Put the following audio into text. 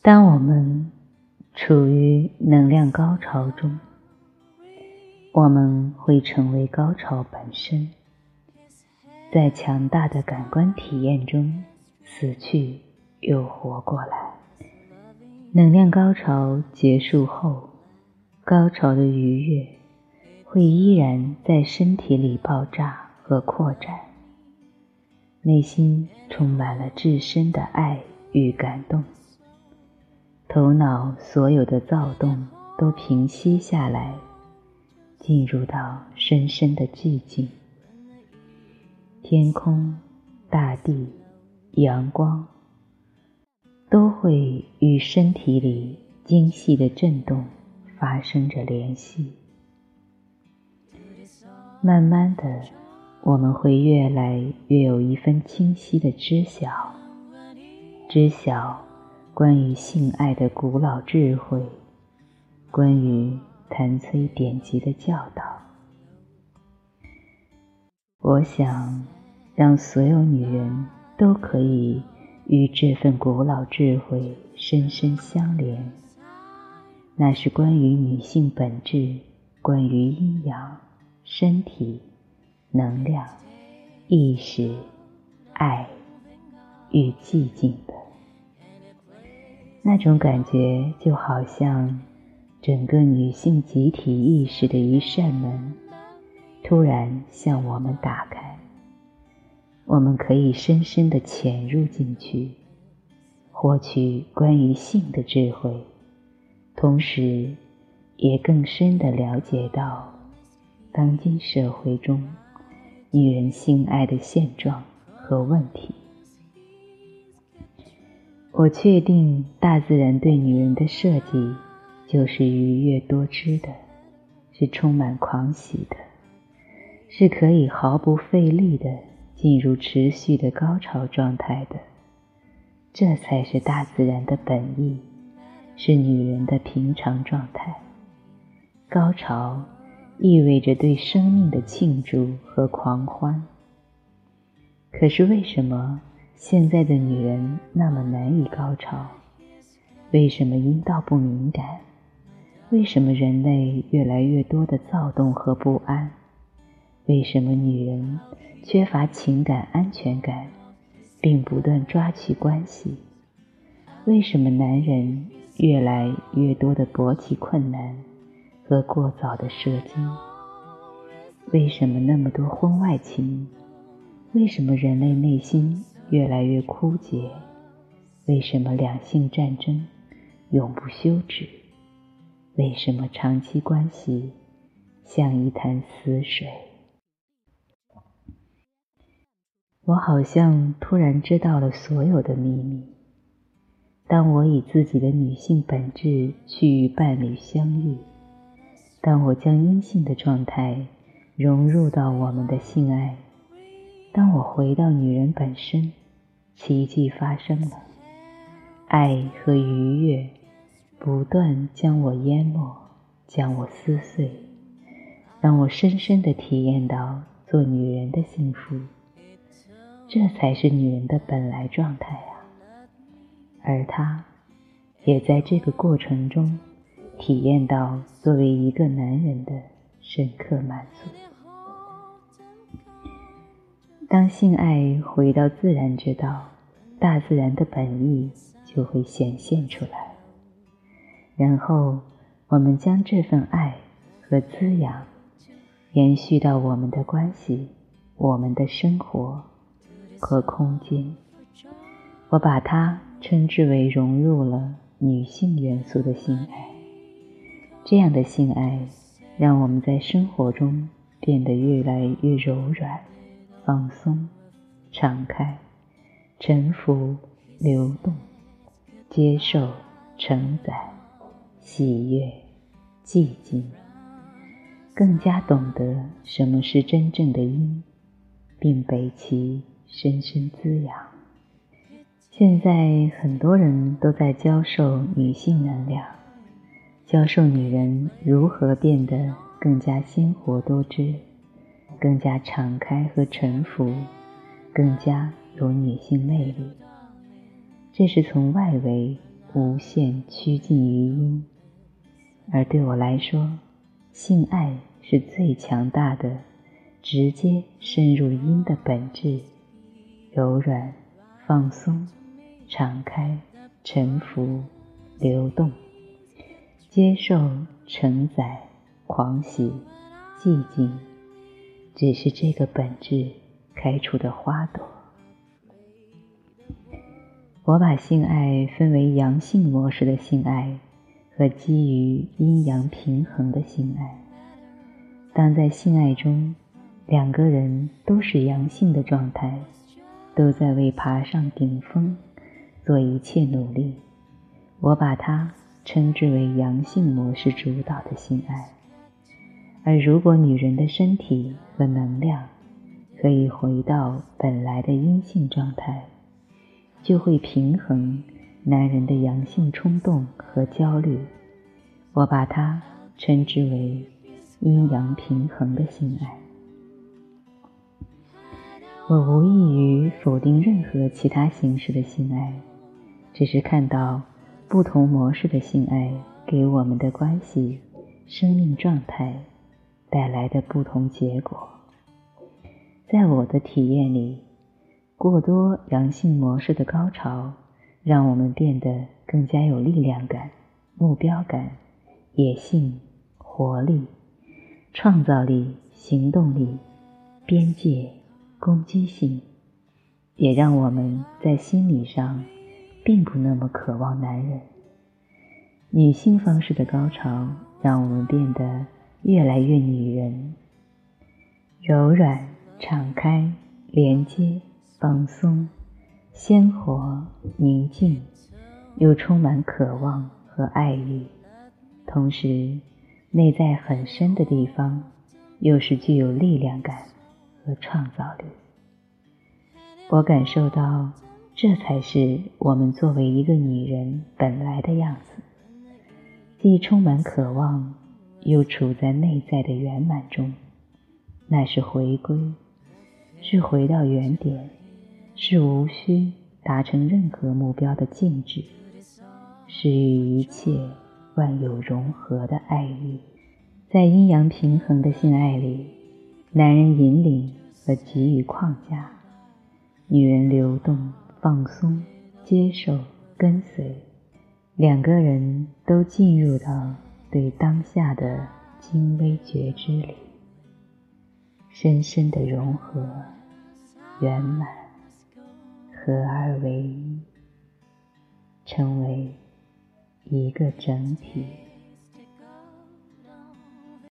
当我们处于能量高潮中，我们会成为高潮本身，在强大的感官体验中死去又活过来。能量高潮结束后，高潮的愉悦会依然在身体里爆炸和扩展，内心充满了至深的爱与感动，头脑所有的躁动都平息下来。进入到深深的寂静，天空、大地、阳光，都会与身体里精细的震动发生着联系。慢慢的，我们会越来越有一份清晰的知晓，知晓关于性爱的古老智慧，关于。谭崔典籍的教导，我想让所有女人都可以与这份古老智慧深深相连。那是关于女性本质，关于阴阳、身体、能量、意识、爱与寂静的那种感觉，就好像。整个女性集体意识的一扇门，突然向我们打开，我们可以深深的潜入进去，获取关于性的智慧，同时，也更深的了解到当今社会中女人性爱的现状和问题。我确定，大自然对女人的设计。就是愉悦多汁的，是充满狂喜的，是可以毫不费力的进入持续的高潮状态的。这才是大自然的本意，是女人的平常状态。高潮意味着对生命的庆祝和狂欢。可是为什么现在的女人那么难以高潮？为什么阴道不敏感？为什么人类越来越多的躁动和不安？为什么女人缺乏情感安全感，并不断抓取关系？为什么男人越来越多的勃起困难和过早的射精？为什么那么多婚外情？为什么人类内心越来越枯竭？为什么两性战争永不休止？为什么长期关系像一潭死水？我好像突然知道了所有的秘密。当我以自己的女性本质去与伴侣相遇，当我将阴性的状态融入到我们的性爱，当我回到女人本身，奇迹发生了，爱和愉悦。不断将我淹没，将我撕碎，让我深深的体验到做女人的幸福。这才是女人的本来状态啊！而她，也在这个过程中体验到作为一个男人的深刻满足。当性爱回到自然之道，大自然的本意就会显现出来。然后，我们将这份爱和滋养延续到我们的关系、我们的生活和空间。我把它称之为融入了女性元素的性爱。这样的性爱让我们在生活中变得越来越柔软、放松、敞开、沉浮、流动、接受、承载。喜悦、寂静，更加懂得什么是真正的因，并被其深深滋养。现在很多人都在教授女性能量，教授女人如何变得更加鲜活多汁，更加敞开和沉浮，更加有女性魅力。这是从外围无限趋近于阴，而对我来说，性爱是最强大的，直接深入阴的本质，柔软、放松、敞开、沉浮、流动、接受、承载、狂喜、寂静，只是这个本质开出的花朵。我把性爱分为阳性模式的性爱和基于阴阳平衡的性爱。当在性爱中，两个人都是阳性的状态，都在为爬上顶峰做一切努力，我把它称之为阳性模式主导的性爱。而如果女人的身体和能量可以回到本来的阴性状态，就会平衡男人的阳性冲动和焦虑，我把它称之为阴阳平衡的性爱。我无异于否定任何其他形式的性爱，只是看到不同模式的性爱给我们的关系、生命状态带来的不同结果。在我的体验里。过多阳性模式的高潮，让我们变得更加有力量感、目标感、野性、活力、创造力、行动力、边界、攻击性，也让我们在心理上并不那么渴望男人。女性方式的高潮，让我们变得越来越女人，柔软、敞开、连接。放松、鲜活、宁静，又充满渴望和爱欲，同时内在很深的地方，又是具有力量感和创造力。我感受到，这才是我们作为一个女人本来的样子，既充满渴望，又处在内在的圆满中。那是回归，是回到原点。是无需达成任何目标的静止，是与一切万有融合的爱欲。在阴阳平衡的性爱里，男人引领和给予框架，女人流动、放松、接受、跟随，两个人都进入到对当下的精微觉知里，深深的融合，圆满。合二为一，成为一个整体。